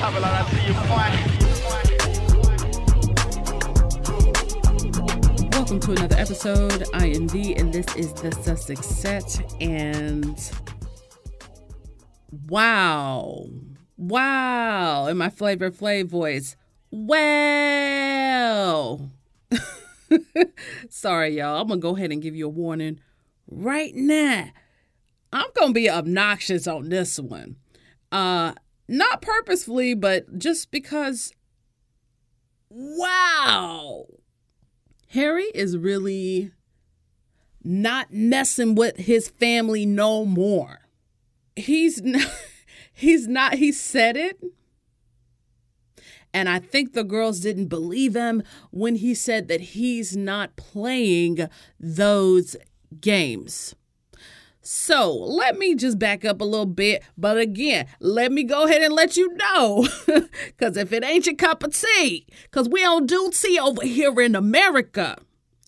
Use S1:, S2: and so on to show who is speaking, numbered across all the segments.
S1: Welcome to another episode. I am V, and this is the Sussex Set. And wow, wow, in my Flavor Flav voice, well. Sorry, y'all. I'm gonna go ahead and give you a warning right now. I'm gonna be obnoxious on this one. Uh, not purposefully, but just because. Wow Harry is really not messing with his family no more. He's not, he's not, he said it. And I think the girls didn't believe him when he said that he's not playing those games. So let me just back up a little bit. But again, let me go ahead and let you know. Because if it ain't your cup of tea, because we don't do tea over here in America,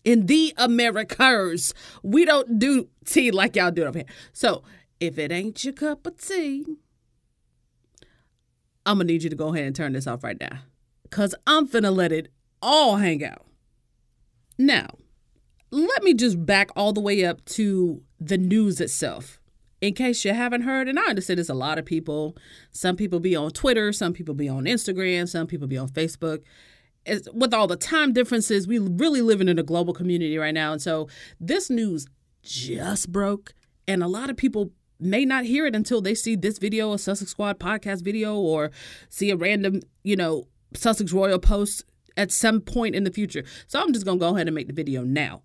S1: in the Americas, we don't do tea like y'all do over here. So if it ain't your cup of tea, I'm going to need you to go ahead and turn this off right now. Because I'm finna let it all hang out. Now, let me just back all the way up to the news itself. In case you haven't heard, and I understand there's a lot of people. Some people be on Twitter, some people be on Instagram, some people be on Facebook. It's, with all the time differences, we really living in a global community right now. And so this news just broke, and a lot of people may not hear it until they see this video, a Sussex Squad podcast video, or see a random, you know, Sussex Royal post at some point in the future. So I'm just to go ahead and make the video now.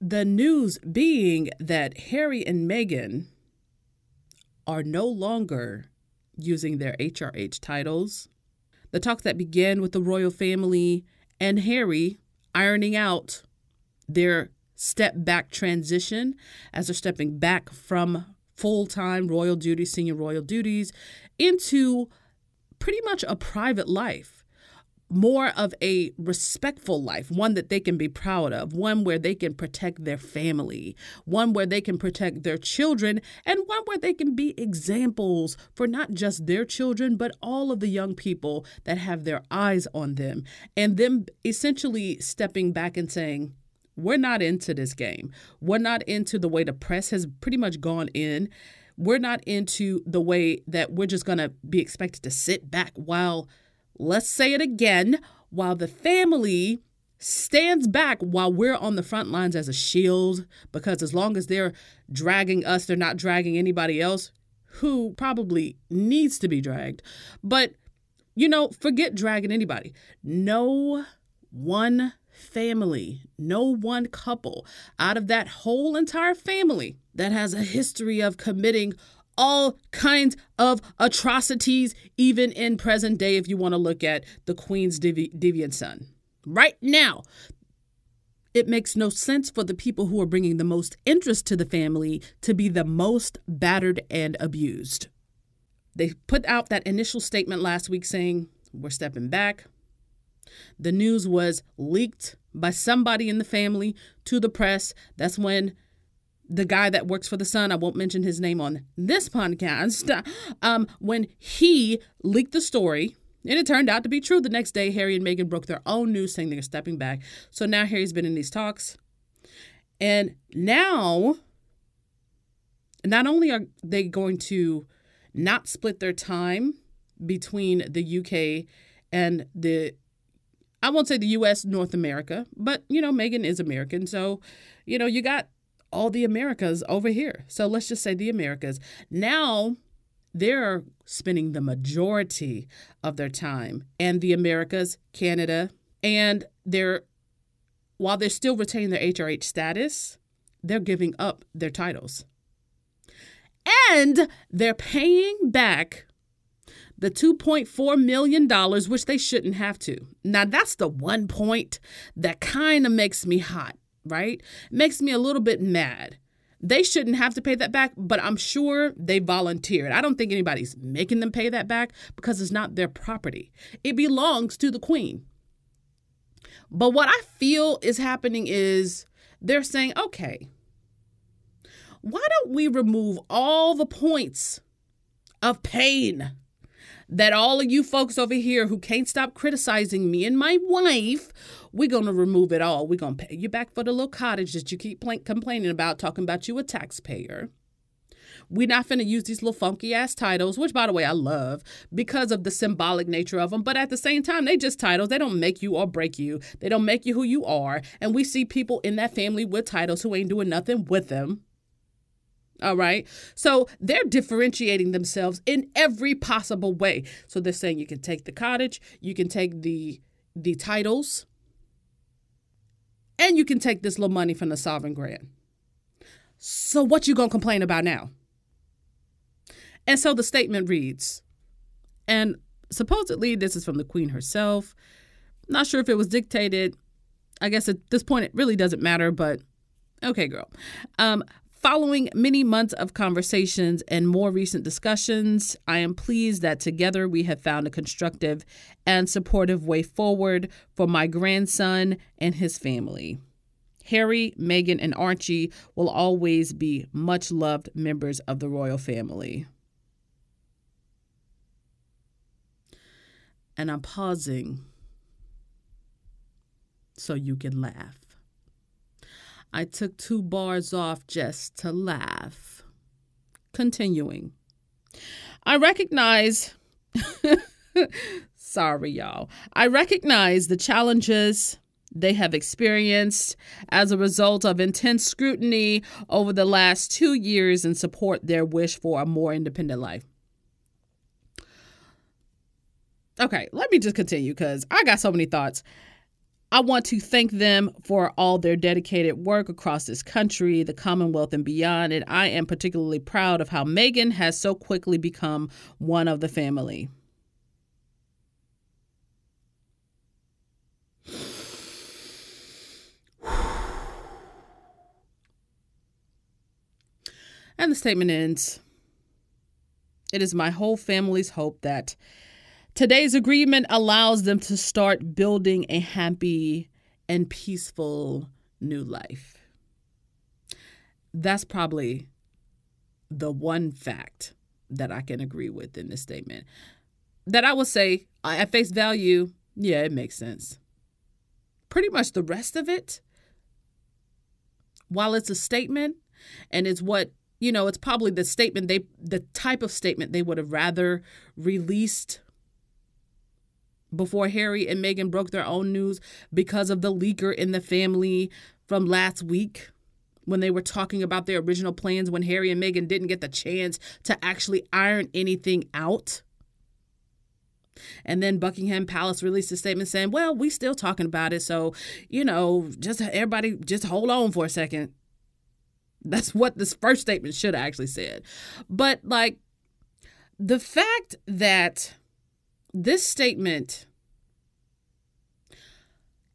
S1: The news being that Harry and Meghan are no longer using their HRH titles. The talks that began with the royal family and Harry ironing out their step back transition as they're stepping back from full time royal duties, senior royal duties, into pretty much a private life more of a respectful life, one that they can be proud of, one where they can protect their family, one where they can protect their children, and one where they can be examples for not just their children, but all of the young people that have their eyes on them. And them essentially stepping back and saying, we're not into this game. We're not into the way the press has pretty much gone in. We're not into the way that we're just going to be expected to sit back while let's say it again, while the family stands back while we're on the front lines as a shield, because as long as they're dragging us, they're not dragging anybody else who probably needs to be dragged. But, you know, forget dragging anybody. No one family, no one couple out of that whole entire family that has a history of committing all kinds of atrocities, even in present day, if you want to look at the Queen's devi- deviant son. Right now, it makes no sense for the people who are bringing the most interest to the family to be the most battered and abused. They put out that initial statement last week saying, We're stepping back. The news was leaked by somebody in the family to the press. That's when the guy that works for the Sun, I won't mention his name on this podcast, um, when he leaked the story, and it turned out to be true. The next day, Harry and Meghan broke their own news saying they're stepping back. So now Harry's been in these talks. And now, not only are they going to not split their time between the UK and the I won't say the US, North America, but you know, Meghan is American. So, you know, you got all the Americas over here. So let's just say the Americas. Now they're spending the majority of their time in the Americas, Canada, and they're while they're still retaining their HRH status, they're giving up their titles. And they're paying back the $2.4 million, which they shouldn't have to. Now, that's the one point that kind of makes me hot right? Makes me a little bit mad. They shouldn't have to pay that back, but I'm sure they volunteered. I don't think anybody's making them pay that back because it's not their property. It belongs to the queen. But what I feel is happening is they're saying, okay, why don't we remove all the points of pain that all of you folks over here who can't stop criticizing me and my wife, we're going to remove it all. We're going to pay you back for the little cottage that you keep pl- complaining about, talking about you a taxpayer. We're not going to use these little funky ass titles, which, by the way, I love because of the symbolic nature of them. But at the same time, they just titles. They don't make you or break you. They don't make you who you are. And we see people in that family with titles who ain't doing nothing with them. All right. So they're differentiating themselves in every possible way. So they're saying you can take the cottage, you can take the the titles, and you can take this little money from the sovereign grant. So what you gonna complain about now? And so the statement reads, and supposedly this is from the queen herself. Not sure if it was dictated. I guess at this point it really doesn't matter, but okay, girl. Um, Following many months of conversations and more recent discussions, I am pleased that together we have found a constructive and supportive way forward for my grandson and his family. Harry, Meghan, and Archie will always be much loved members of the royal family. And I'm pausing so you can laugh. I took two bars off just to laugh. Continuing. I recognize, sorry, y'all. I recognize the challenges they have experienced as a result of intense scrutiny over the last two years and support their wish for a more independent life. Okay, let me just continue because I got so many thoughts. I want to thank them for all their dedicated work across this country, the Commonwealth, and beyond. And I am particularly proud of how Meghan has so quickly become one of the family. And the statement ends It is my whole family's hope that Today's agreement allows them to start building a happy and peaceful new life. That's probably the one fact that I can agree with in this statement. That I will say, at face value, yeah, it makes sense. Pretty much the rest of it, while it's a statement and it's what, you know, it's probably the statement they, the type of statement they would have rather released before Harry and Meghan broke their own news because of the leaker in the family from last week when they were talking about their original plans when Harry and Meghan didn't get the chance to actually iron anything out. And then Buckingham Palace released a statement saying, well, we still talking about it. So, you know, just everybody just hold on for a second. That's what this first statement should have actually said. But like the fact that this statement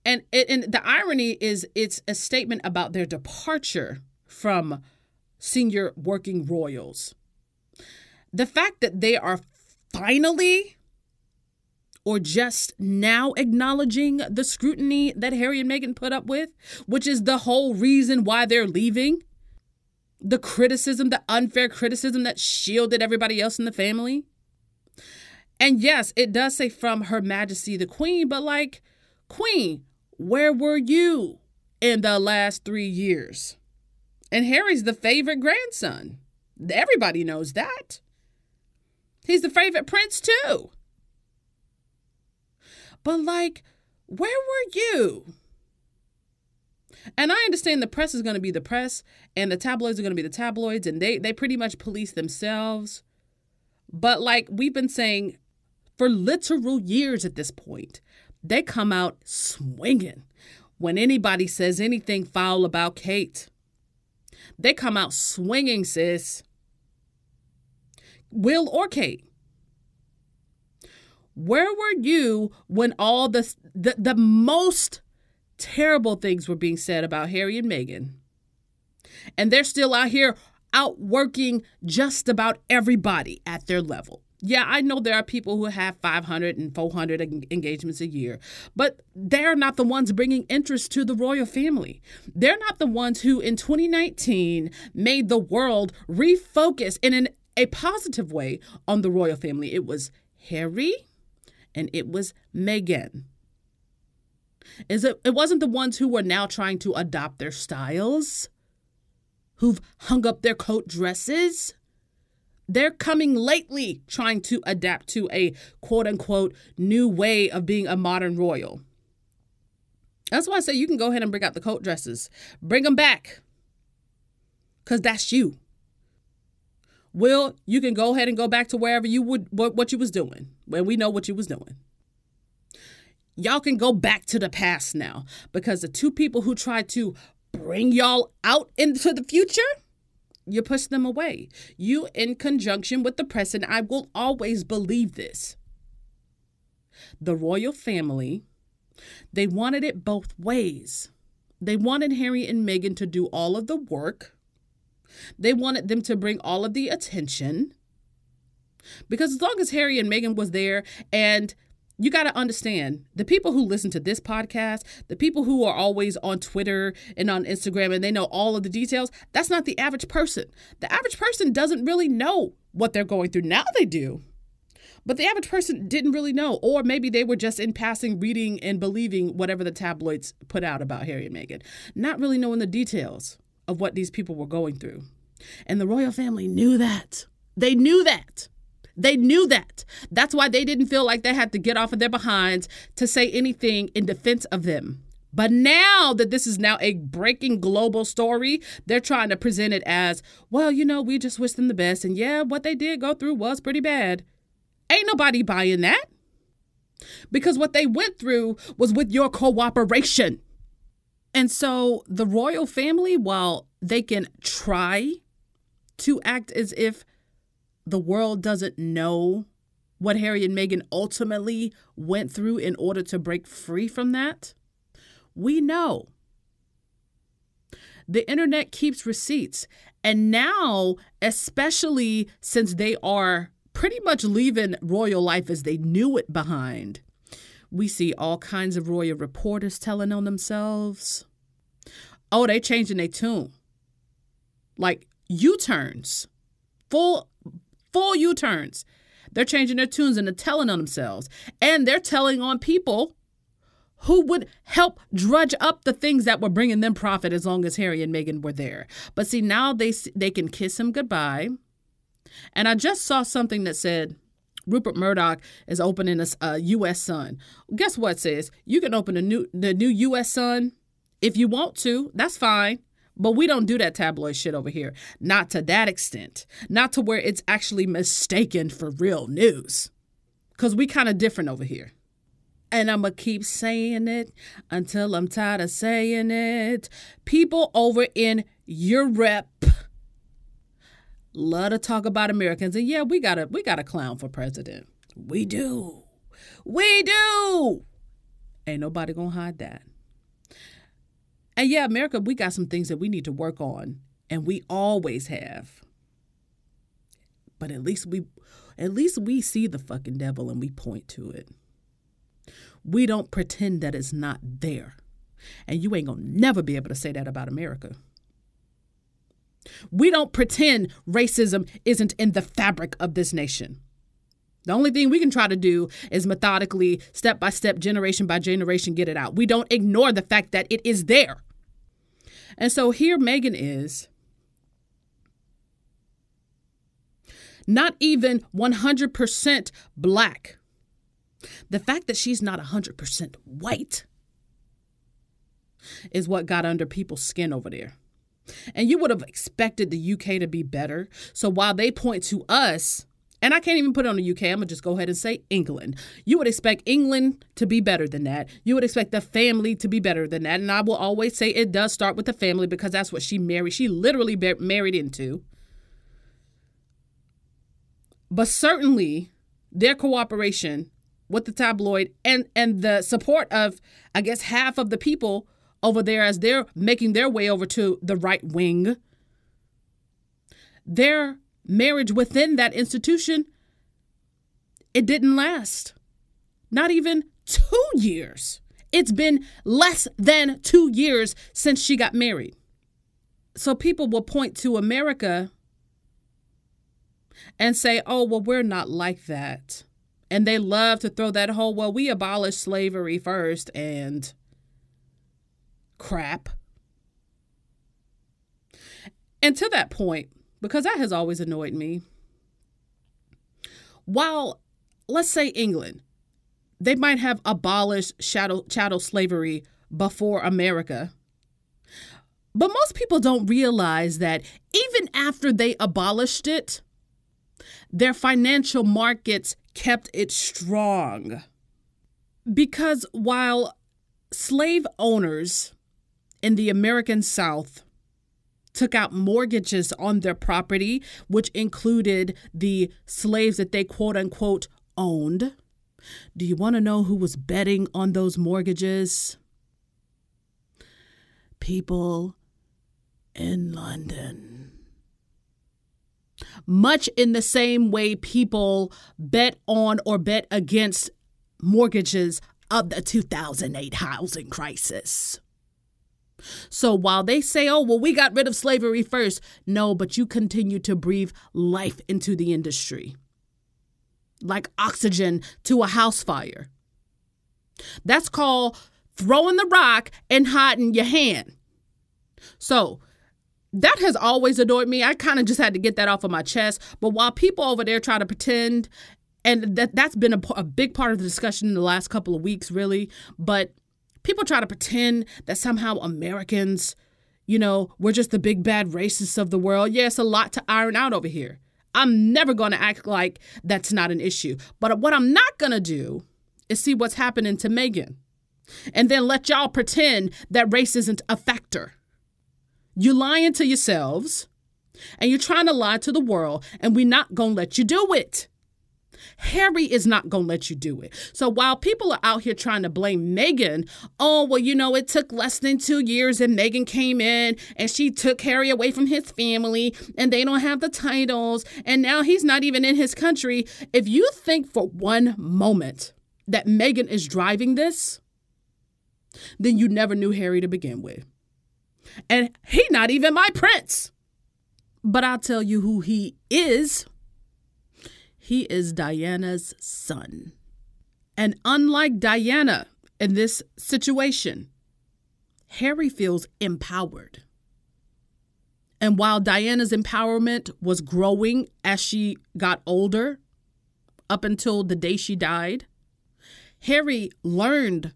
S1: and and the irony is it's a statement about their departure from senior working royals the fact that they are finally or just now acknowledging the scrutiny that Harry and Meghan put up with, which is the whole reason why they're leaving. The criticism, the unfair criticism that shielded everybody else in the family. And yes, it does say from Her Majesty the Queen, but like, Queen, where were you in the last three years? And Harry's the favorite grandson. Everybody knows that. He's the favorite prince, too. But, like, where were you? And I understand the press is going to be the press and the tabloids are going to be the tabloids and they, they pretty much police themselves. But, like we've been saying for literal years at this point. They come out swinging when anybody says anything foul about Kate. They come out swinging, sis. Will or Kate. Where were you when all the, the, the most terrible things were being said about Harry and Meghan? And they're still out here outworking just about everybody at their level. Yeah, I know there are people who have 500 and 400 engagements a year, but they're not the ones bringing interest to the royal family. They're not the ones who in 2019 made the world refocus in an, a positive way on the royal family. It was Harry and it was Meghan. Is it it wasn't the ones who were now trying to adopt their styles, who've hung up their coat dresses. They're coming lately trying to adapt to a quote unquote new way of being a modern royal. That's why I say you can go ahead and bring out the coat dresses. Bring them back. Because that's you. Will, you can go ahead and go back to wherever you would what, what you was doing. When we know what you was doing. Y'all can go back to the past now because the two people who tried to bring y'all out into the future, you push them away. You, in conjunction with the press, and I will always believe this. The royal family, they wanted it both ways. They wanted Harry and Meghan to do all of the work. They wanted them to bring all of the attention. Because as long as Harry and Meghan was there and you got to understand the people who listen to this podcast, the people who are always on Twitter and on Instagram and they know all of the details, that's not the average person. The average person doesn't really know what they're going through. Now they do. But the average person didn't really know, or maybe they were just in passing reading and believing whatever the tabloids put out about Harry and Meghan, not really knowing the details of what these people were going through. And the royal family knew that. They knew that. They knew that. That's why they didn't feel like they had to get off of their behinds to say anything in defense of them. But now that this is now a breaking global story, they're trying to present it as, well, you know, we just wish them the best. And yeah, what they did go through was pretty bad. Ain't nobody buying that. Because what they went through was with your cooperation. And so the royal family, while they can try to act as if the world doesn't know what Harry and Meghan ultimately went through in order to break free from that? We know. The internet keeps receipts. And now, especially since they are pretty much leaving royal life as they knew it behind, we see all kinds of royal reporters telling on themselves. Oh, they changing their tune. Like U-turns. Full full U turns. They're changing their tunes and they're telling on themselves. And they're telling on people who would help drudge up the things that were bringing them profit as long as Harry and Meghan were there. But see, now they they can kiss him goodbye. And I just saw something that said Rupert Murdoch is opening a, a U.S. Sun. Guess what, sis? You can open a new the new U.S. Sun if you want to. That's fine. But we don't do that tabloid shit over here. Not to that extent. Not to where it's actually mistaken for real news. Because we kind of different over here. And I'm going to keep saying it until I'm tired of saying it. People over in Europe love to talk about Americans. And yeah, we got a we got a clown for president. We do. We do. Ain't nobody going to hide that. And yeah, America, we got some things that we need to work on, and we always have. But at least we at least we see the fucking devil and we point to it. We don't pretend that it's not there. And you ain't gonna never be able to say that about America. We don't pretend racism isn't in the fabric of this nation. The only thing we can try to do is methodically, step by step, generation by generation, get it out. We don't ignore the fact that it is there. And so here Meghan is. Not even 100% black. The fact that she's not 100% white is what got under people's skin over there. And you would have expected the UK to be better. So while they point to us and I can't even put it on the UK. I'm gonna just go ahead and say England. You would expect England to be better than that. You would expect the family to be better than that. And I will always say it does start with the family because that's what she married. She literally married into. But certainly, their cooperation with the tabloid and and the support of I guess half of the people over there as they're making their way over to the right wing. Their marriage within that institution, it didn't last. Not even two years. It's been less than two years since she got married. So people will point to America and say, oh, well, we're not like that. And they love to throw that whole, well, we abolished slavery first and crap. And to that point, because that has always annoyed me, while, let's say, England, they might have abolished chattel, chattel slavery before America. But most people don't realize that even after they abolished it, their financial markets kept it strong. Because while slave owners in the American South took out mortgages on their property, which included the slaves that they quote unquote owned. Do you want to know who was betting on those mortgages? People in London. Much in the same way people bet on or bet against mortgages of the 2008 housing crisis. So while they say, oh, well, we got rid of slavery first, no, but you continue to breathe life into the industry like oxygen to a house fire. That's called throwing the rock and hiding your hand. So that has always annoyed me. I kind of just had to get that off of my chest. But while people over there try to pretend, and that that's been a, a big part of the discussion in the last couple of weeks, really. But people try to pretend that somehow Americans, you know, we're just the big bad racists of the world. Yeah, it's a lot to iron out over here. I'm never going to act like that's not an issue. But what I'm not going to do is see what's happening to Meghan and then let y'all pretend that race isn't a factor. You're lying to yourselves and you're trying to lie to the world, and we're not going to let you do it. Harry is not going to let you do it. So while people are out here trying to blame Meghan, oh, well, you know, it took less than two years and Meghan came in and she took Harry away from his family and they don't have the titles and now he's not even in his country. If you think for one moment that Meghan is driving this, then you never knew Harry to begin with. And he not even my prince. But I'll tell you who he is. He is Diana's son. And unlike Diana in this situation, Harry feels empowered. And while Diana's empowerment was growing as she got older, up until the day she died, Harry learned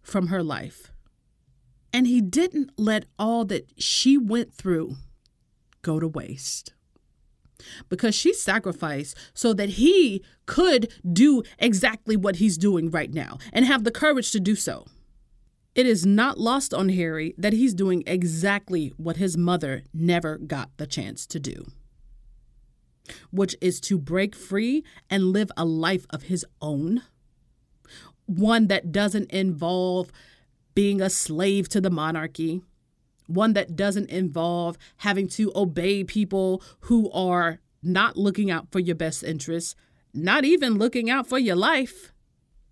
S1: from her life. And he didn't let all that she went through go to waste because she sacrificed so that he could do exactly what he's doing right now and have the courage to do so. It is not lost on Harry that he's doing exactly what his mother never got the chance to do, which is to break free and live a life of his own, one that doesn't involve being a slave to the monarchy, one that doesn't involve having to obey people who are not looking out for your best interests, not even looking out for your life,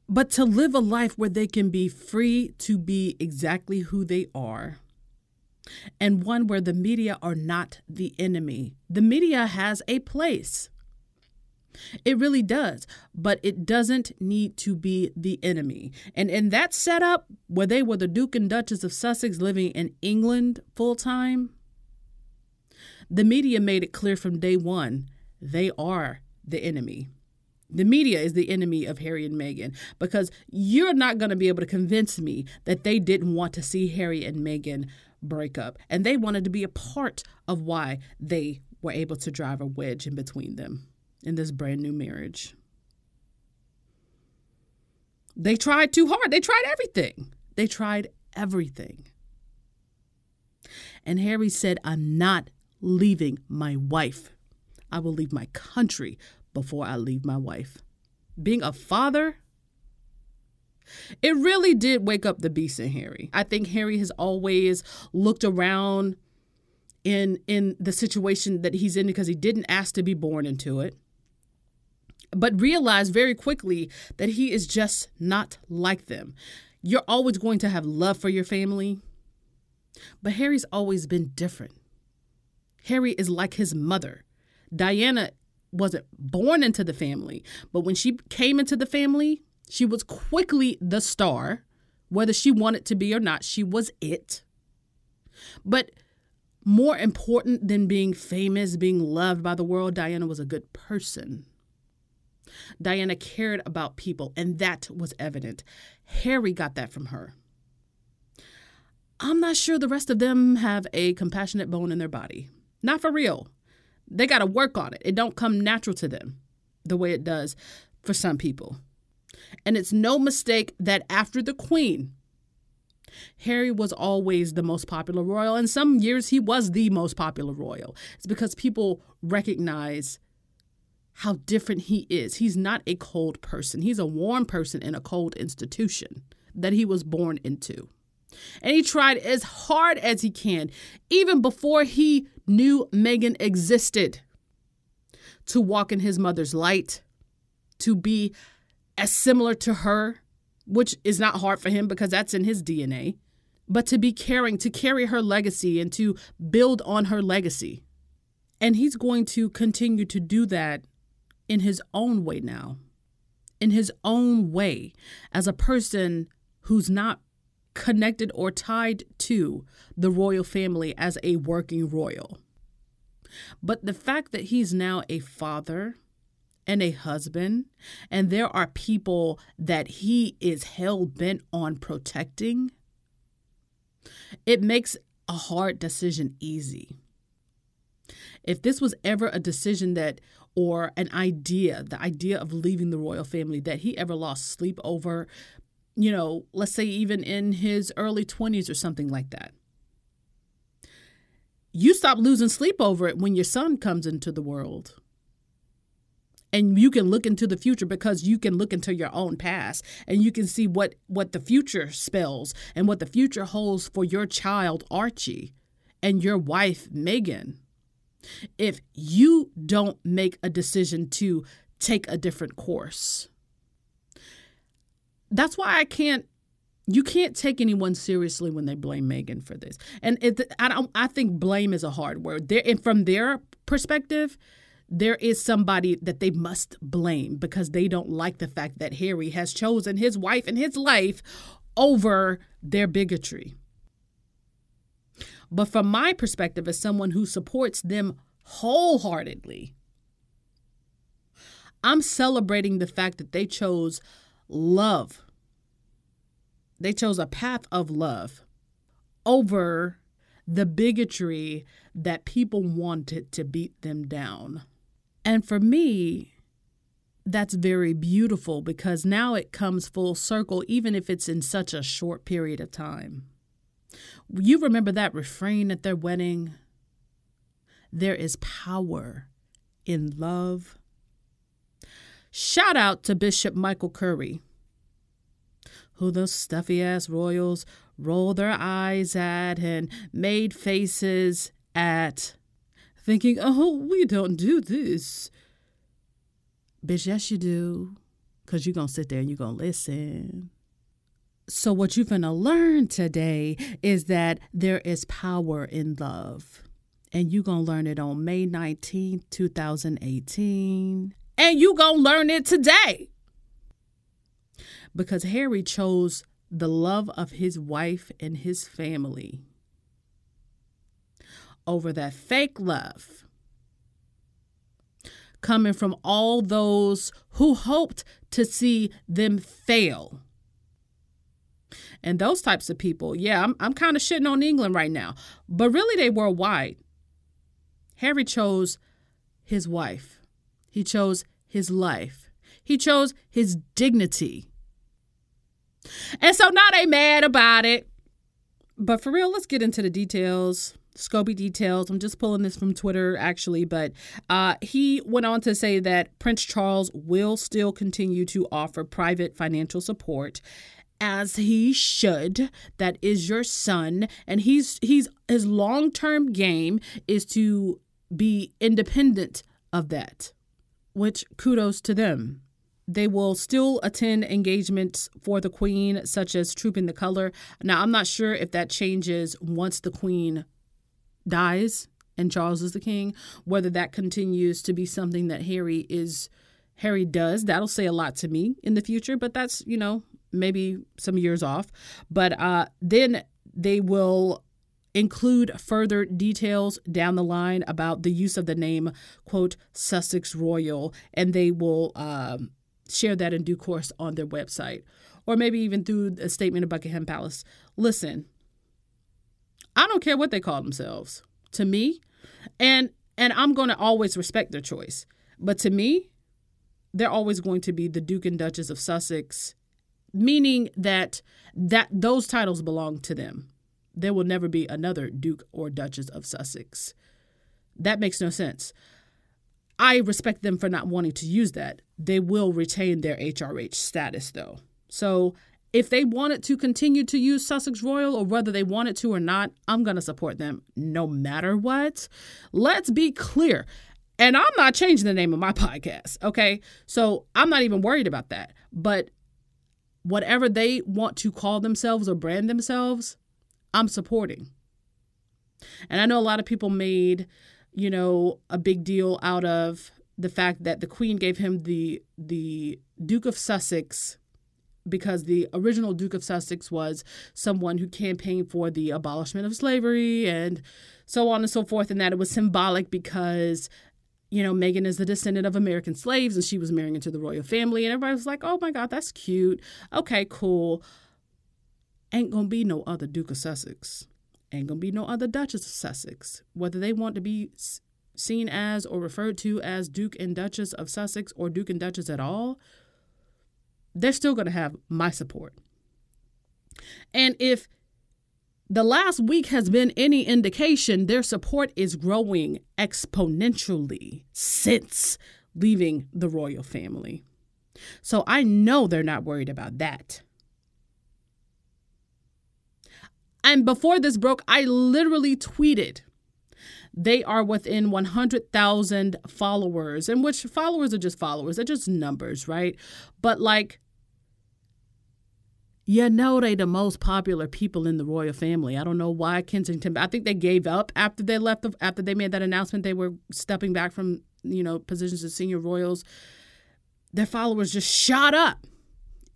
S1: but to live a life where they can be free to be exactly who they are. And one where the media are not the enemy. The media has a place. It really does, but it doesn't need to be the enemy. And in that setup, where they were the Duke and Duchess of Sussex living in England full time, the media made it clear from day one they are the enemy. The media is the enemy of Harry and Meghan because you're not going to be able to convince me that they didn't want to see Harry and Meghan break up. And they wanted to be a part of why they were able to drive a wedge in between them in this brand new marriage. They tried too hard. They tried everything. They tried everything. And Harry said, I'm not leaving my wife. I will leave my country before I leave my wife. Being a father, it really did wake up the beast in Harry. I think Harry has always looked around in in the situation that he's in because he didn't ask to be born into it but realize very quickly that he is just not like them. You're always going to have love for your family, but Harry's always been different. Harry is like his mother. Diana wasn't born into the family, but when she came into the family, she was quickly the star. Whether she wanted to be or not, she was it. But more important than being famous, being loved by the world, Diana was a good person. Diana cared about people, and that was evident. Harry got that from her. I'm not sure the rest of them have a compassionate bone in their body. Not for real. They got to work on it. It don't come natural to them the way it does for some people. And it's no mistake that after the queen, Harry was always the most popular royal, and some years he was the most popular royal. It's because people recognize how different he is. He's not a cold person, he's a warm person in a cold institution that he was born into. And he tried as hard as he can, even before he knew Meghan existed, to walk in his mother's light, to be as similar to her, which is not hard for him because that's in his DNA, but to be caring, to carry her legacy and to build on her legacy. And he's going to continue to do that in his own way now, in his own way, as a person who's not connected or tied to the royal family as a working royal. But the fact that he's now a father and a husband, and there are people that he is hell bent on protecting, it makes a hard decision easy. If this was ever a decision that, or an idea, the idea of leaving the royal family that he ever lost sleep over, you know, let's say even in his early 20s or something like that. You stop losing sleep over it when your son comes into the world. And you can look into the future because you can look into your own past and you can see what what the future spells and what the future holds for your child Archie and your wife Meghan. If you don't make a decision to take a different course that's why I can't you can't take anyone seriously when they blame Meghan for this. And it, I don't I think blame is a hard word. There and from their perspective, there is somebody that they must blame because they don't like the fact that Harry has chosen his wife and his life over their bigotry. But from my perspective as someone who supports them wholeheartedly, I'm celebrating the fact that they chose love. They chose a path of love over the bigotry that people wanted to beat them down. And for me, that's very beautiful because now it comes full circle, even if it's in such a short period of time. You remember that refrain at their wedding? There is power in love. Shout out to Bishop Michael Curry, who those stuffy ass royals rolled their eyes at and made faces at, thinking, oh, we don't do this. Bitch, yes, you do, because you're going to sit there and you're going to listen. So, what you're going to learn today is that there is power in love. And you're going to learn it on May 19th, 2018 and you're going to learn it today. Because Harry chose the love of his wife and his family over that fake love coming from all those who hoped to see them fail. And those types of people, yeah, I'm, I'm kind of shitting on England right now, but really they were white. Harry chose his wife he chose his life. He chose his dignity. And so now they mad about it. But for real, let's get into the details. Scobie details. I'm just pulling this from Twitter, actually, but uh, he went on to say that Prince Charles will still continue to offer private financial support as he should that is your son and he's he's his long-term game is to be independent of that which kudos to them. They will still attend engagements for the Queen, such as Trooping the Color. Now, I'm not sure if that changes once the Queen dies and Charles is the king. Whether that continues to be something that Harry is Harry does, that'll say a lot to me in the future, but that's, you know, maybe some years off. But uh then they will include further details down the line about the use of the name quote Sussex Royal and they will um, share that in due course on their website or maybe even through a statement of Buckingham Palace. Listen, I don't care what they call themselves. To me, and and I'm going to always respect their choice. But to me, they're always going to be the Duke and Duchess of Sussex, meaning that that those titles belong to them. There will never be another Duke or Duchess of Sussex. That makes no sense. I respect them for not wanting to use that. They will retain their HRH status though. So if they wanted to continue to use Sussex Royal or whether they wanted to or not, I'm going to support them no matter what. Let's be clear. And I'm not changing the name of my podcast, okay? So I'm not even worried about that. But whatever they want to call themselves or brand themselves, I'm supporting. And I know a lot of people made, you know, a big deal out of the fact that the Queen gave him the the Duke of Sussex because the original Duke of Sussex was someone who campaigned for the abolishment of slavery and so on and so forth, and that it was symbolic because you know, Meghan is the descendant of American slaves and she was marrying into the royal family. And everybody was like, oh my God, that's cute. Okay, cool. Ain't gonna be no other Duke of Sussex. Ain't gonna be no other Duchess of Sussex. Whether they want to be seen as or referred to as Duke and Duchess of Sussex or Duke and Duchess at all, they're still to have my support. And if the last week has been any indication, their support is growing exponentially since leaving the royal family. So I know they're not worried about that. And before this broke, I literally tweeted they are within 100,000 followers, and which followers are just followers, they're just numbers, right? But like you know they the most popular people in the royal family. I don't know why Kensington. I think they gave up after they left. The, after they made that announcement, they were stepping back from you know positions as senior royals. Their followers just shot up.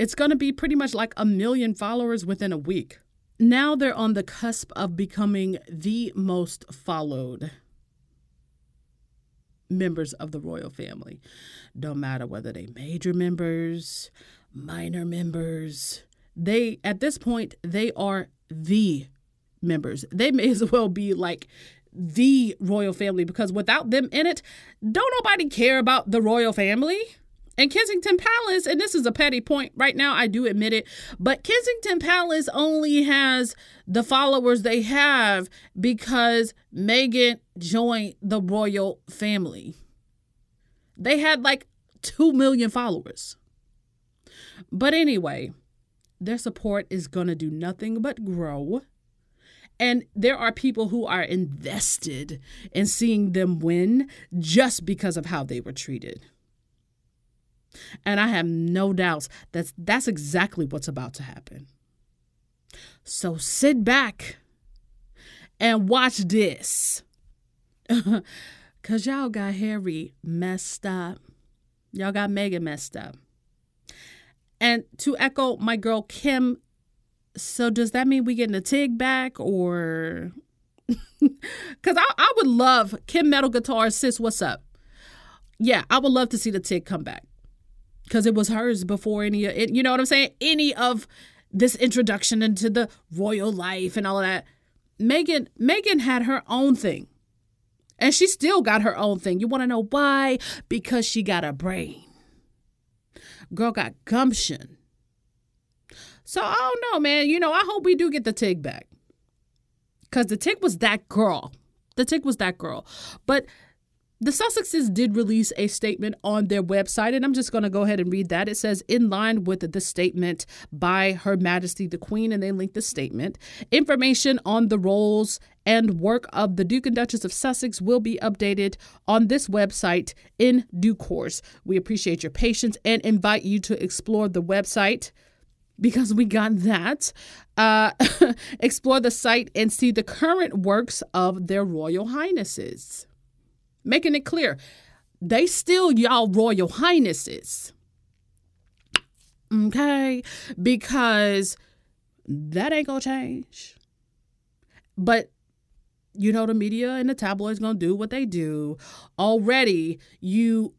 S1: It's going to be pretty much like a million followers within a week. Now they're on the cusp of becoming the most followed members of the royal family. Don't matter whether they major members, minor members they at this point they are the members. They may as well be like the royal family because without them in it, don't nobody care about the royal family. And Kensington Palace, and this is a petty point right now, I do admit it, but Kensington Palace only has the followers they have because Meghan joined the royal family. They had like 2 million followers. But anyway, their support is going to do nothing but grow. And there are people who are invested in seeing them win just because of how they were treated. And I have no doubts that that's exactly what's about to happen. So sit back and watch this. Because y'all got Harry messed up. Y'all got Meghan messed up. And to echo my girl Kim, so does that mean we getting a TIG back or because I, I would love Kim Metal Guitar sis, what's up? Yeah, I would love to see the TIG come back because it was hers before any of it, you know what I'm saying? Any of this introduction into the royal life and all of that. Meghan, Meghan had her own thing. And she still got her own thing. You want to know why? Because she got a brain. Girl got gumption. So I don't know, man. You know, I hope we do get the Tig back. Because the Tig was that girl. The Tig was that girl. But the Sussexes did release a statement on their website, and I'm just going to go ahead and read that. It says, in line with the statement by Her Majesty the Queen, and they link the statement. Information on the roles and work of the Duke and Duchess of Sussex will be updated on this website in due course. We appreciate your patience and invite you to explore the website because we got that. Uh, explore the site and see the current works of their royal highnesses. Making it clear, they still y'all royal highnesses. Okay? Because that ain't gonna change. But you know the media and the tabloids gonna do what they do. Already you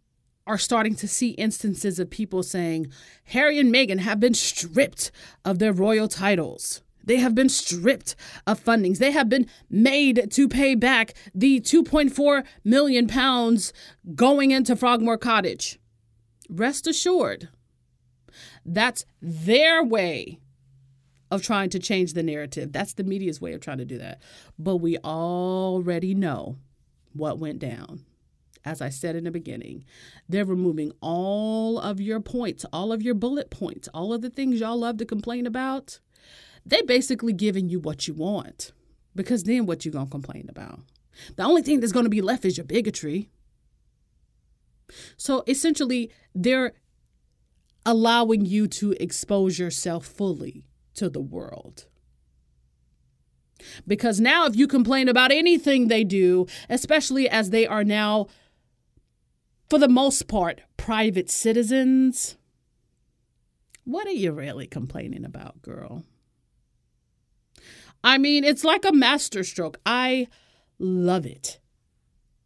S1: are starting to see instances of people saying Harry and Meghan have been stripped of their royal titles. They have been stripped of fundings. They have been made to pay back the 2.4 million pounds going into Frogmore Cottage. Rest assured, that's their way of trying to change the narrative. That's the media's way of trying to do that. But we already know what went down. As I said in the beginning, they're removing all of your points, all of your bullet points, all of the things y'all love to complain about. They basically giving you what you want. Because then what you to complain about? The only thing that's to be left is your bigotry. So essentially, they're allowing you to expose yourself fully to the world. Because now, if you complain about anything they do, especially as they are now, for the most part, private citizens, what are you really complaining about, girl? I mean, it's like a masterstroke. I love it.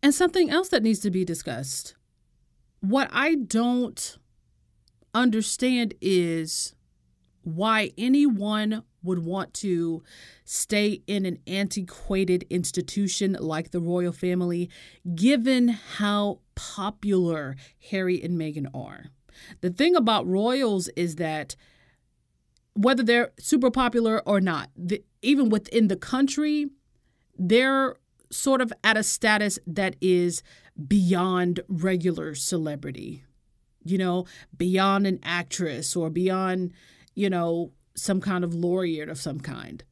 S1: And something else that needs to be discussed. What I don't understand is why anyone would want to stay in an antiquated institution like the royal family, given how popular Harry and Meghan are. The thing about royals is that whether they're super popular or not, the, even within the country, they're sort of at a status that is beyond regular celebrity, you know, beyond an actress or beyond you know, some kind of laureate of some kind.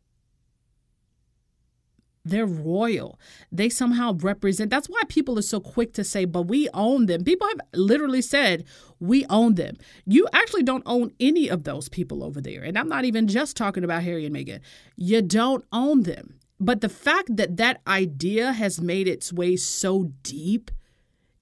S1: They're royal. They somehow represent. That's why people are so quick to say, but we own them. People have literally said, we own them. You actually don't own any of those people over there. And I'm not even just talking about Harry and Meghan. You don't own them. But the fact that that idea has made its way so deep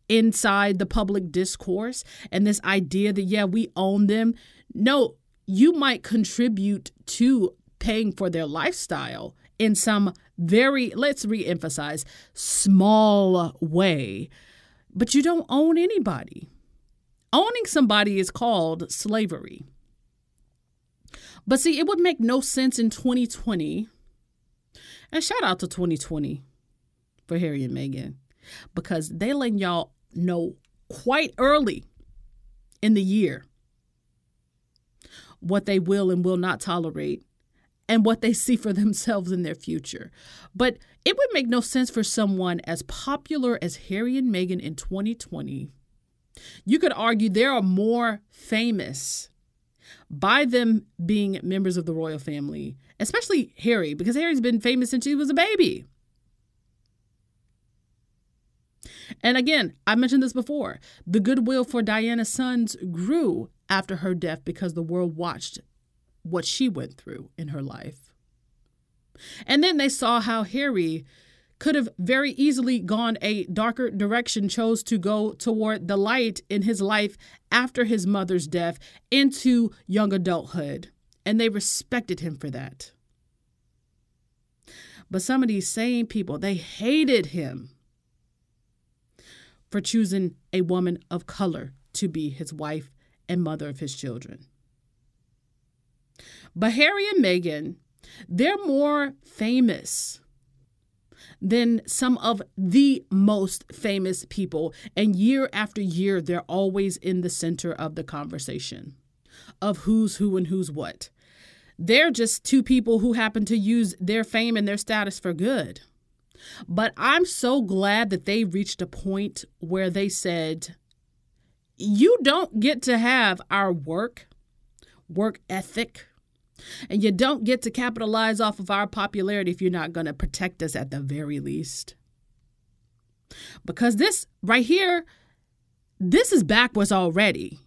S1: inside the public discourse and this idea that, yeah, we own them. No, you might contribute to paying for their lifestyle in some very, let's re-emphasize, small way, but you don't own anybody. Owning somebody is called slavery. But see, it would make no sense in 2020. And shout out to 2020 for Harry and Meghan because they letting y'all know quite early in the year what they will and will not tolerate and what they see for themselves in their future. But it would make no sense for someone as popular as Harry and Meghan in 2020. You could argue they are more famous by them being members of the royal family, especially Harry, because Harry's been famous since he was a baby. And again, I mentioned this before the goodwill for Diana's sons grew after her death because the world watched what she went through in her life. And then they saw how Harry could have very easily gone a darker direction, chose to go toward the light in his life after his mother's death into young adulthood. And they respected him for that. But some of these same people, they hated him for choosing a woman of color to be his wife and mother of his children. But Harry and Meghan, they're more famous than some of the most famous people. And year after year, they're always in the center of the conversation of who's who and who's what. They're just two people who happen to use their fame and their status for good. But I'm so glad that they reached a point where they said, you don't get to have our work, work ethic, and you don't get to capitalize off of our popularity if you're not going to protect us at the very least. Because this right here, this is backwards already.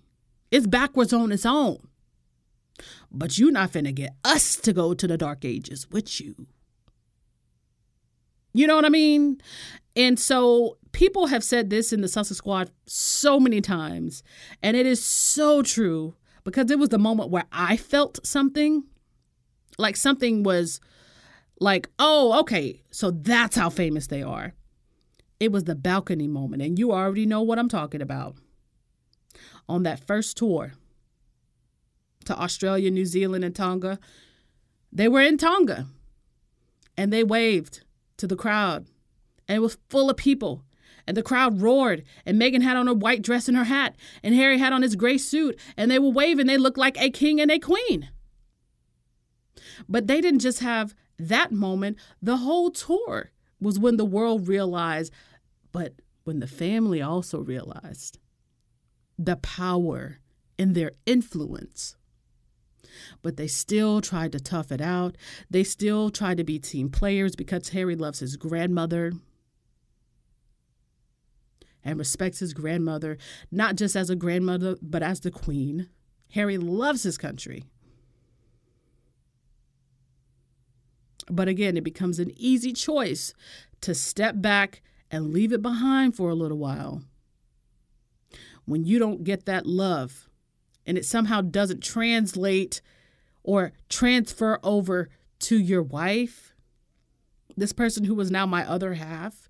S1: It's backwards on its own. But you're not finna get us to go to the dark ages with you. You know what I mean? And so people have said this in the Sussex Squad so many times, and it is so true because it was the moment where I felt something like something was like, oh, okay, so that's how famous they are. It was the balcony moment, and you already know what I'm talking about. On that first tour to Australia, New Zealand, and Tonga, they were in Tonga and they waved to the crowd, and it was full of people. And the crowd roared, and Meghan had on a white dress and her hat, and Harry had on his gray suit, and they were waving. They looked like a king and a queen. But they didn't just have that moment, the whole tour was when the world realized, but when the family also realized the power in their influence. But they still tried to tough it out. They still tried to be team players because Harry loves his grandmother and respects his grandmother, not just as a grandmother, but as the queen. Harry loves his country. But again, it becomes an easy choice to step back and leave it behind for a little while. When you don't get that love and it somehow doesn't translate or transfer over to your wife, this person who was now my other half,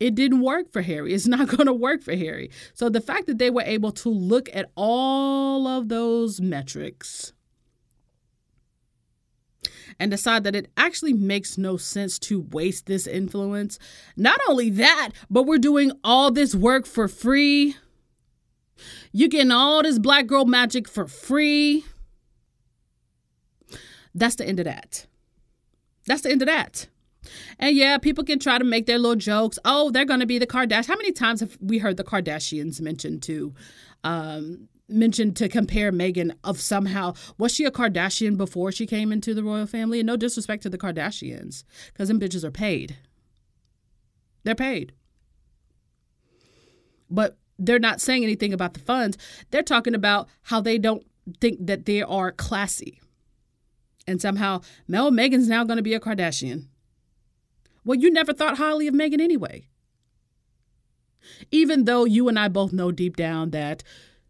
S1: it didn't work for Harry. It's not going to work for Harry. So the fact that they were able to look at all of those metrics and decide that it actually makes no sense to waste this influence. Not only that, but we're doing all this work for free. You're getting all this black girl magic for free. That's the end of that. That's the end of that. And yeah, people can try to make their little jokes. Oh, they're going to be the Kardashians. How many times have we heard the Kardashians mentioned too? Um, mentioned to compare Meghan of somehow was she a Kardashian before she came into the royal family? And no disrespect to the Kardashians, because them bitches are paid. They're paid. But they're not saying anything about the funds. They're talking about how they don't think that they are classy. And somehow Mel Meghan's now going to be a Kardashian. Well, you never thought highly of Meghan anyway. Even though you and I both know deep down that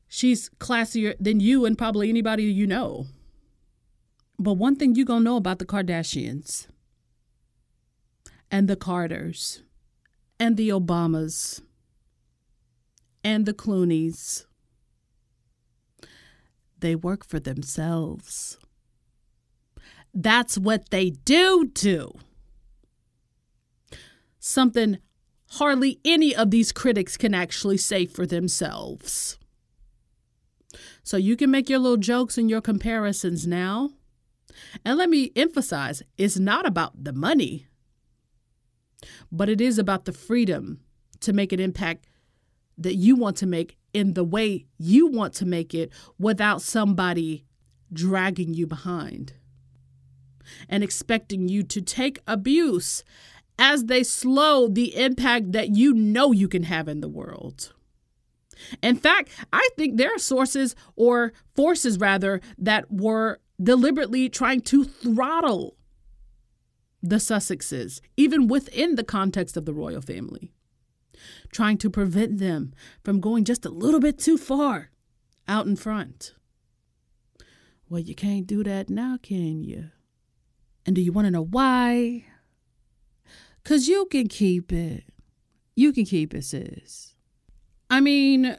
S1: she's classier than you and probably anybody you know. But one thing you're going to know about the Kardashians and the Carters and the Obamas and the Clooneys, they work for themselves. That's what they do do. Something hardly any of these critics can actually say for themselves. So you can make your little jokes and your comparisons now. And let me emphasize it's not about the money, but it is about the freedom to make an impact that you want to make in the way you want to make it without somebody dragging you behind and expecting you to take abuse as they slow the impact that you know you can have in the world. In fact, I think there are sources or forces rather that were deliberately trying to throttle the Sussexes, even within the context of the royal family, trying to prevent them from going just a little bit too far out in front. Well, you can't do that now, can you? And do you want to know why? Because you can keep it. You can keep it, sis. I mean,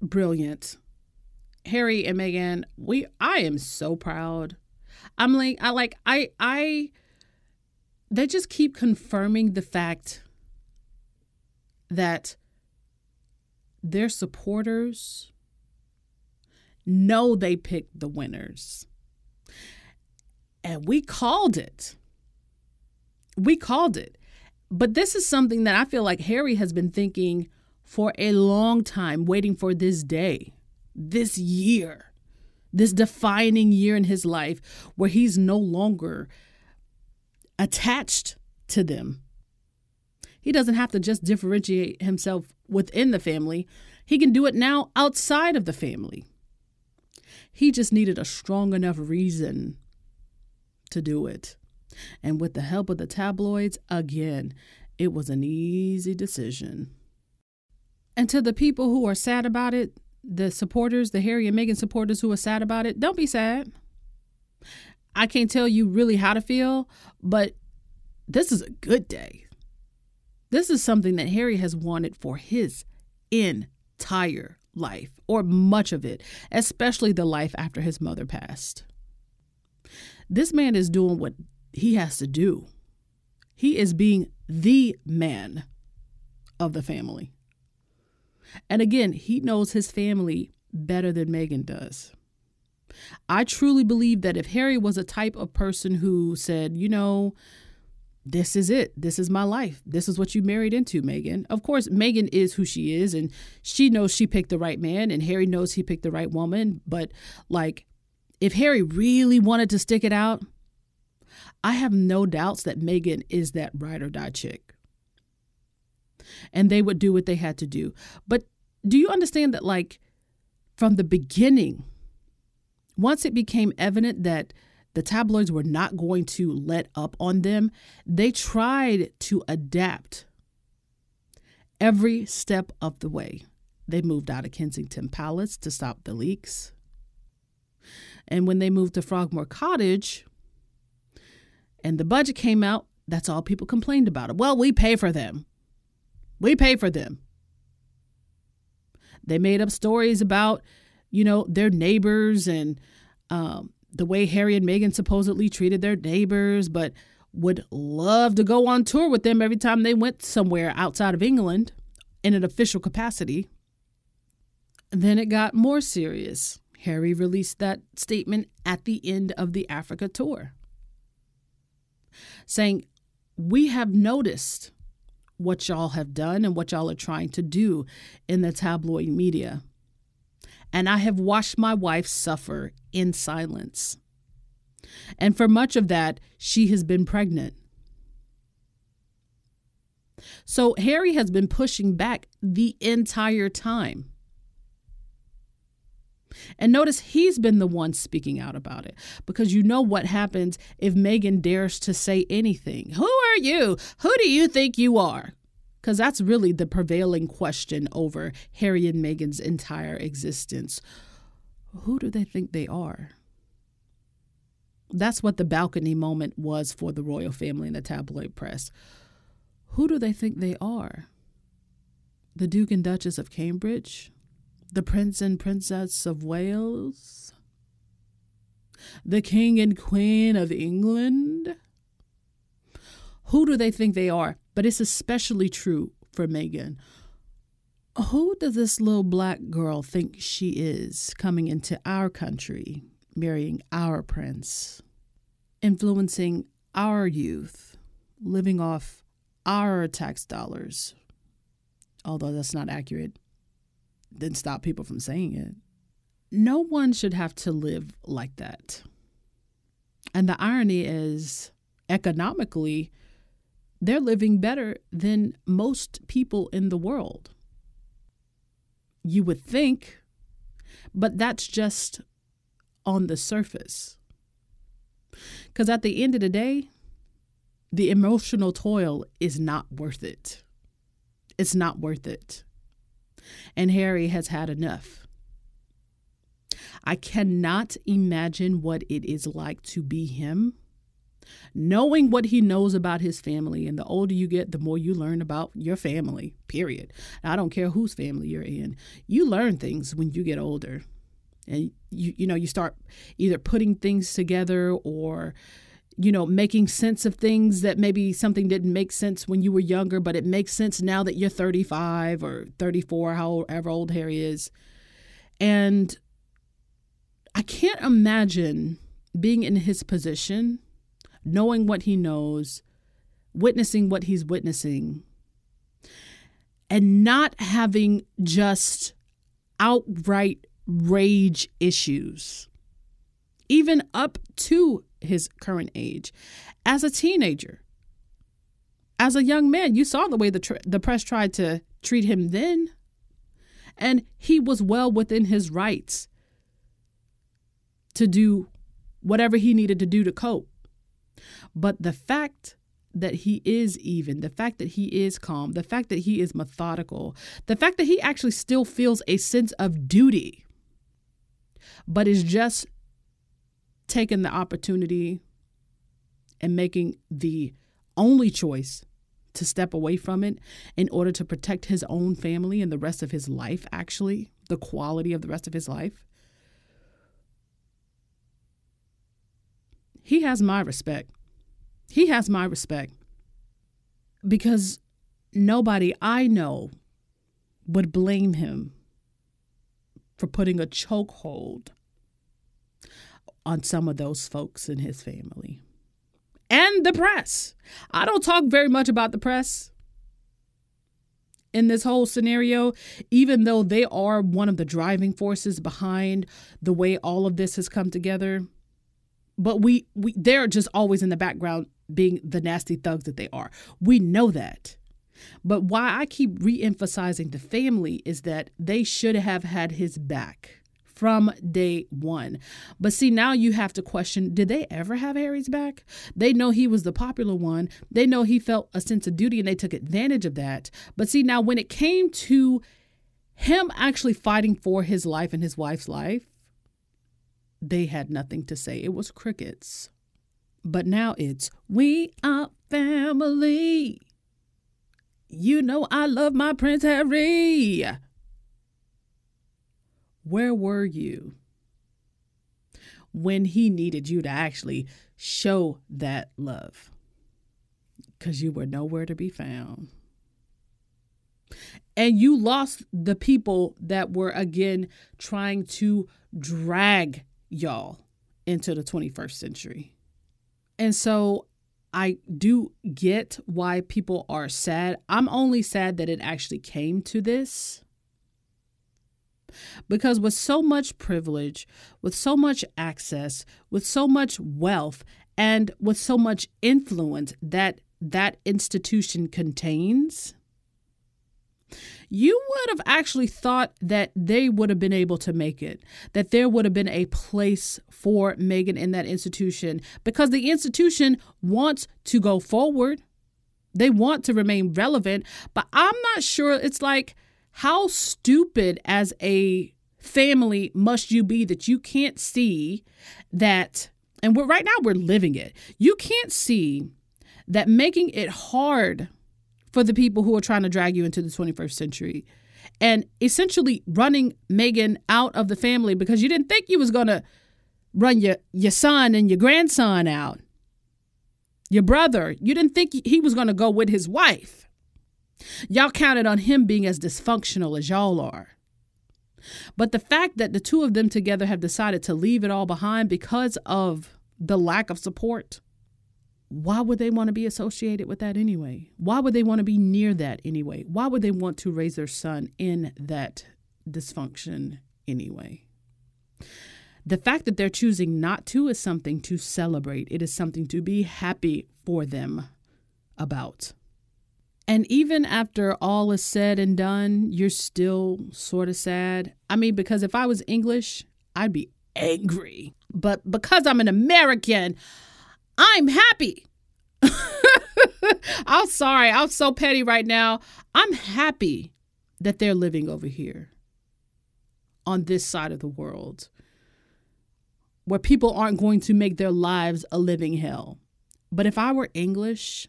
S1: brilliant. Harry and Meghan, we I am so proud. I'm like I like I I they just keep confirming the fact that their supporters know they picked the winners. And we called it. We called it. But this is something that I feel like Harry has been thinking for a long time, waiting for this day, this year, this defining year in his life where he's no longer attached to them. He doesn't have to just differentiate himself within the family, he can do it now outside of the family. He just needed a strong enough reason to do it. And with the help of the tabloids, again, it was an easy decision. And to the people who are sad about it, the supporters, the Harry and Meghan supporters who are sad about it, don't be sad. I can't tell you really how to feel, but this is a good day. This is something that Harry has wanted for his entire life, or much of it, especially the life after his mother passed. This man is doing what he has to do. He is being the man of the family. And again, he knows his family better than Meghan does. I truly believe that if Harry was a type of person who said, you know, this is it. This is my life. This is what you married into, Meghan. Of course, Meghan is who she is, and she knows she picked the right man, and Harry knows he picked the right woman. But, like, if Harry really wanted to stick it out, I have no doubts that Meghan is that ride or die chick. And they would do what they had to do. But do you understand that, like, from the beginning, once it became evident that the tabloids were not going to let up on them, they tried to adapt every step of the way. They moved out of Kensington Palace to stop the leaks. And when they moved to Frogmore Cottage and the budget came out, that's all people complained about it. Well, we pay for them. We pay for them. They made up stories about, you know, their neighbors and um, the way Harry and Meghan supposedly treated their neighbors, but would love to go on tour with them every time they went somewhere outside of England in an official capacity. Then it got more serious. Harry released that statement at the end of the Africa tour, saying, We have noticed what y'all have done and what y'all are trying to do in the tabloid media and I have watched my wife suffer in silence. And for much of that, she has been pregnant. So Harry has been pushing back the entire time. And notice he's been the one speaking out about it because you know what happens if Meghan dares to say anything. Who are you? Who do you think you are? Because that's really the prevailing question over Harry and Meghan's entire existence. Who do they think they are? That's what the balcony moment was for the royal family and the tabloid press. Who do they think they are? The Duke and Duchess of Cambridge? The Prince and Princess of Wales? The King and Queen of England? Who do they think they are? But it's especially true for Meghan. Who does this little black girl think she is coming into our country, marrying our prince, influencing our youth, living off our tax dollars? Although that's not accurate, didn't stop people from saying it. No one should have to live like that. And the irony is, economically, they're living better than most people in the world. You would think, but that's just on the surface. Because at the end of the day, the emotional toil is not worth it. It's not worth it. And Harry has had enough. I cannot imagine what it is like to be him knowing what he knows about his family. And the older you get, the more you learn about your family, period. I don't care whose family you're in. You learn things when you get older. And you you know, you start either putting things together or you know, making sense of things that maybe something didn't make sense when you were younger, but it makes sense now that you're 35 or 34, however old Harry is. And I can't imagine being in his position knowing what he knows, witnessing what he's witnessing, and not having just outright rage issues, even up to his current age. As a teenager, as a young man, you saw the way the, tr- the press tried to treat him then, and he was well within his rights to do whatever he needed to do to cope. But the fact that he is even, the fact that he is calm, the fact that he is methodical, the fact that he actually still feels a sense of duty, but is just taking the opportunity and making the only choice to step away from it in order to protect his own family and the rest of his life, actually, the quality of the rest of his life. He has my respect. He has my respect because nobody I know would blame him for putting a chokehold on some of those folks in his family and the press. I don't talk very much about the press in this whole scenario, even though they are one of the driving forces behind the way all of this has come together. But we, we they're just always in the background being the nasty thugs that they are. We know that. But why I keep re-emphasizing the family is that they should have had his back from day one. But see, now you have to question did they ever have Harry's back? They know he was the popular one. They know he felt a sense of duty and they took advantage of that. But see, now when it came to him actually fighting for his life and his wife's life, they had nothing to say. It was crickets. But now it's we are family. You know I love my Prince Harry. Where were you when he needed you to actually show that love? Because you were nowhere to be found. And you lost the people that were, again, trying to drag y'all into the 21st century. And so I do get why people are sad. I'm only sad that it actually came to this. Because with so much privilege, with so much access, with so much wealth, and with so much influence that that institution contains, you would have actually thought that they would have been able to make it, that there would have been a place for Meghan in that institution because the institution wants to go forward. They want to remain relevant, but I'm not sure it's like how stupid as a family must you be that you can't see that and we're right now we're living it. You can't see that making it hard for the people who are trying to drag you into the 21st century and essentially running meghan out of the family because you didn't think you was going to run your your son and your grandson out. Your brother, you didn't think he was going to go with his wife. Y'all counted on him being as dysfunctional as y'all are. But the fact that the two of them together have decided to leave it all behind because of the lack of support, why would they want to be associated with that anyway? Why would they want to be near that anyway? Why would they want to raise their son in that dysfunction anyway? The fact that they're choosing not to is something to celebrate. It is something to be happy for them about. And even after all is said and done, you're still sort of sad. I mean, because if I was English, I'd be angry. But because I'm an American, I'm happy. I'm sorry. I'm so petty right now. I'm happy that they're living over here on this side of the world where people aren't going to make their lives a living hell. But if I were English,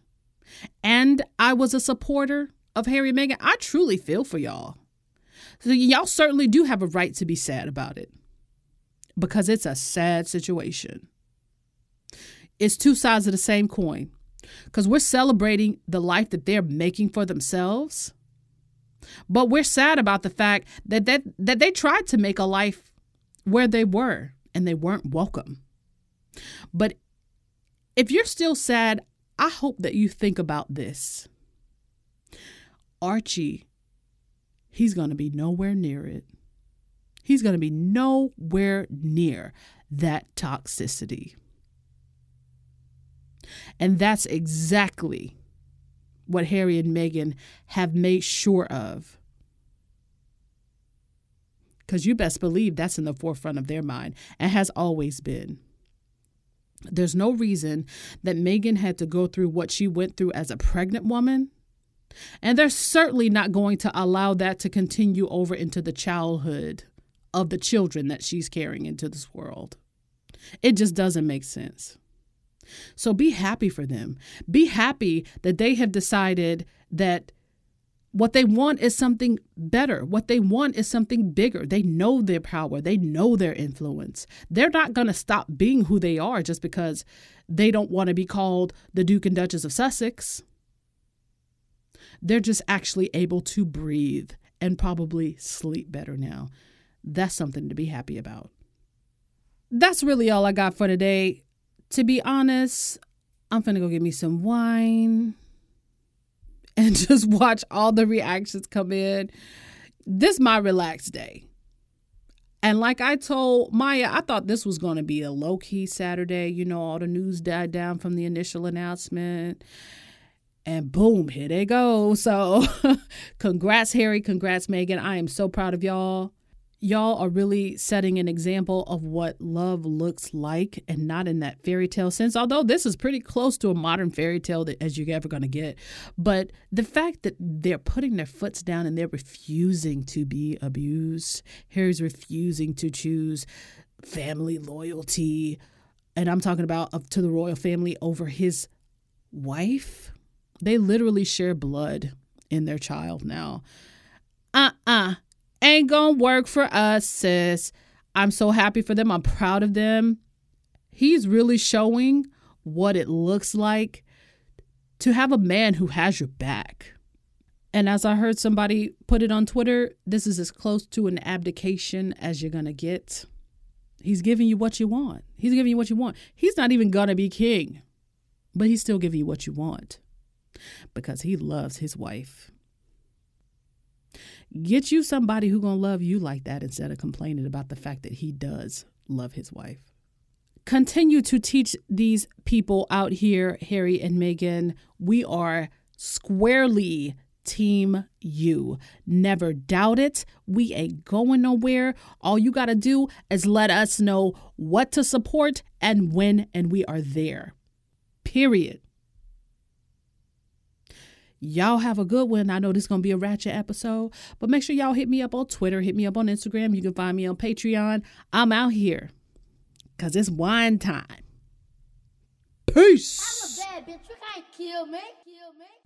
S1: and I was a supporter of Harry and Meghan, I truly feel for y'all. So y'all certainly do have a right to be sad about it because it's a sad situation. It's two sides of the same coin because we're celebrating the life that they're making for themselves. But we're sad about the fact that, that, that they tried to make a life where they were and they weren't welcome. But if you're still sad, I hope that you think about this. Archie, he's going to be nowhere near it. He's going to be nowhere near that toxicity. And that's exactly what Harry and Meghan have made sure of. Because you best believe that's in the forefront of their mind and has always been. There's no reason that Meghan had to go through what she went through as a pregnant woman. And they're certainly not going to allow that to continue over into the childhood of the children that she's carrying into this world. It just doesn't make sense. So be happy for them. Be happy that they have decided that what they want is something better. What they want is something bigger. They know their power, they know their influence. They're not going to stop being who they are just because they don't want to be called the Duke and Duchess of Sussex. They're just actually able to breathe and probably sleep better now. That's something to be happy about. That's really all I got for today. To be honest, I'm finna go get me some wine and just watch all the reactions come in. This my relaxed day. And like I told Maya, I thought this was going to be a low key Saturday. You know, all the news died down from the initial announcement. And boom, here they go. So, congrats, Harry. Congrats, Meghan. I am so proud of y'all y'all are really setting an example of what love looks like and not in that fairy tale sense although this is pretty close to a modern fairy tale that, as you're ever going to get. But the fact that they're putting their foots down and they're refusing to be abused harry's refusing to choose family loyalty and i'm talking about up to the royal family over his wife they literally share blood in their child now. Uh-uh ain't gonna work for us, sis. I'm so happy for them. I'm proud of them. He's really showing what it looks like to have a man who has your back. And as I heard somebody put it on Twitter, this is as close to an abdication as you're going to get. He's giving you what you want. He's giving you what you want. He's not even going to be king, but he's still giving you what you want because he loves his wife. Get you somebody who going to love you like that instead of complaining about the fact that he does love his wife. Continue to teach these people out here, Harry and Meghan, we are squarely team you. Never doubt it. We ain't going nowhere. All you got to do is let us know what to support and when, and we are there. Period. Y'all have a good one. I know this is going to be a ratchet episode, but make sure y'all hit me up on Twitter, hit me up on Instagram. You can find me on Patreon. I'm out here because it's wine time. Peace. I'm a bad bitch. You can't kill me. Kill me.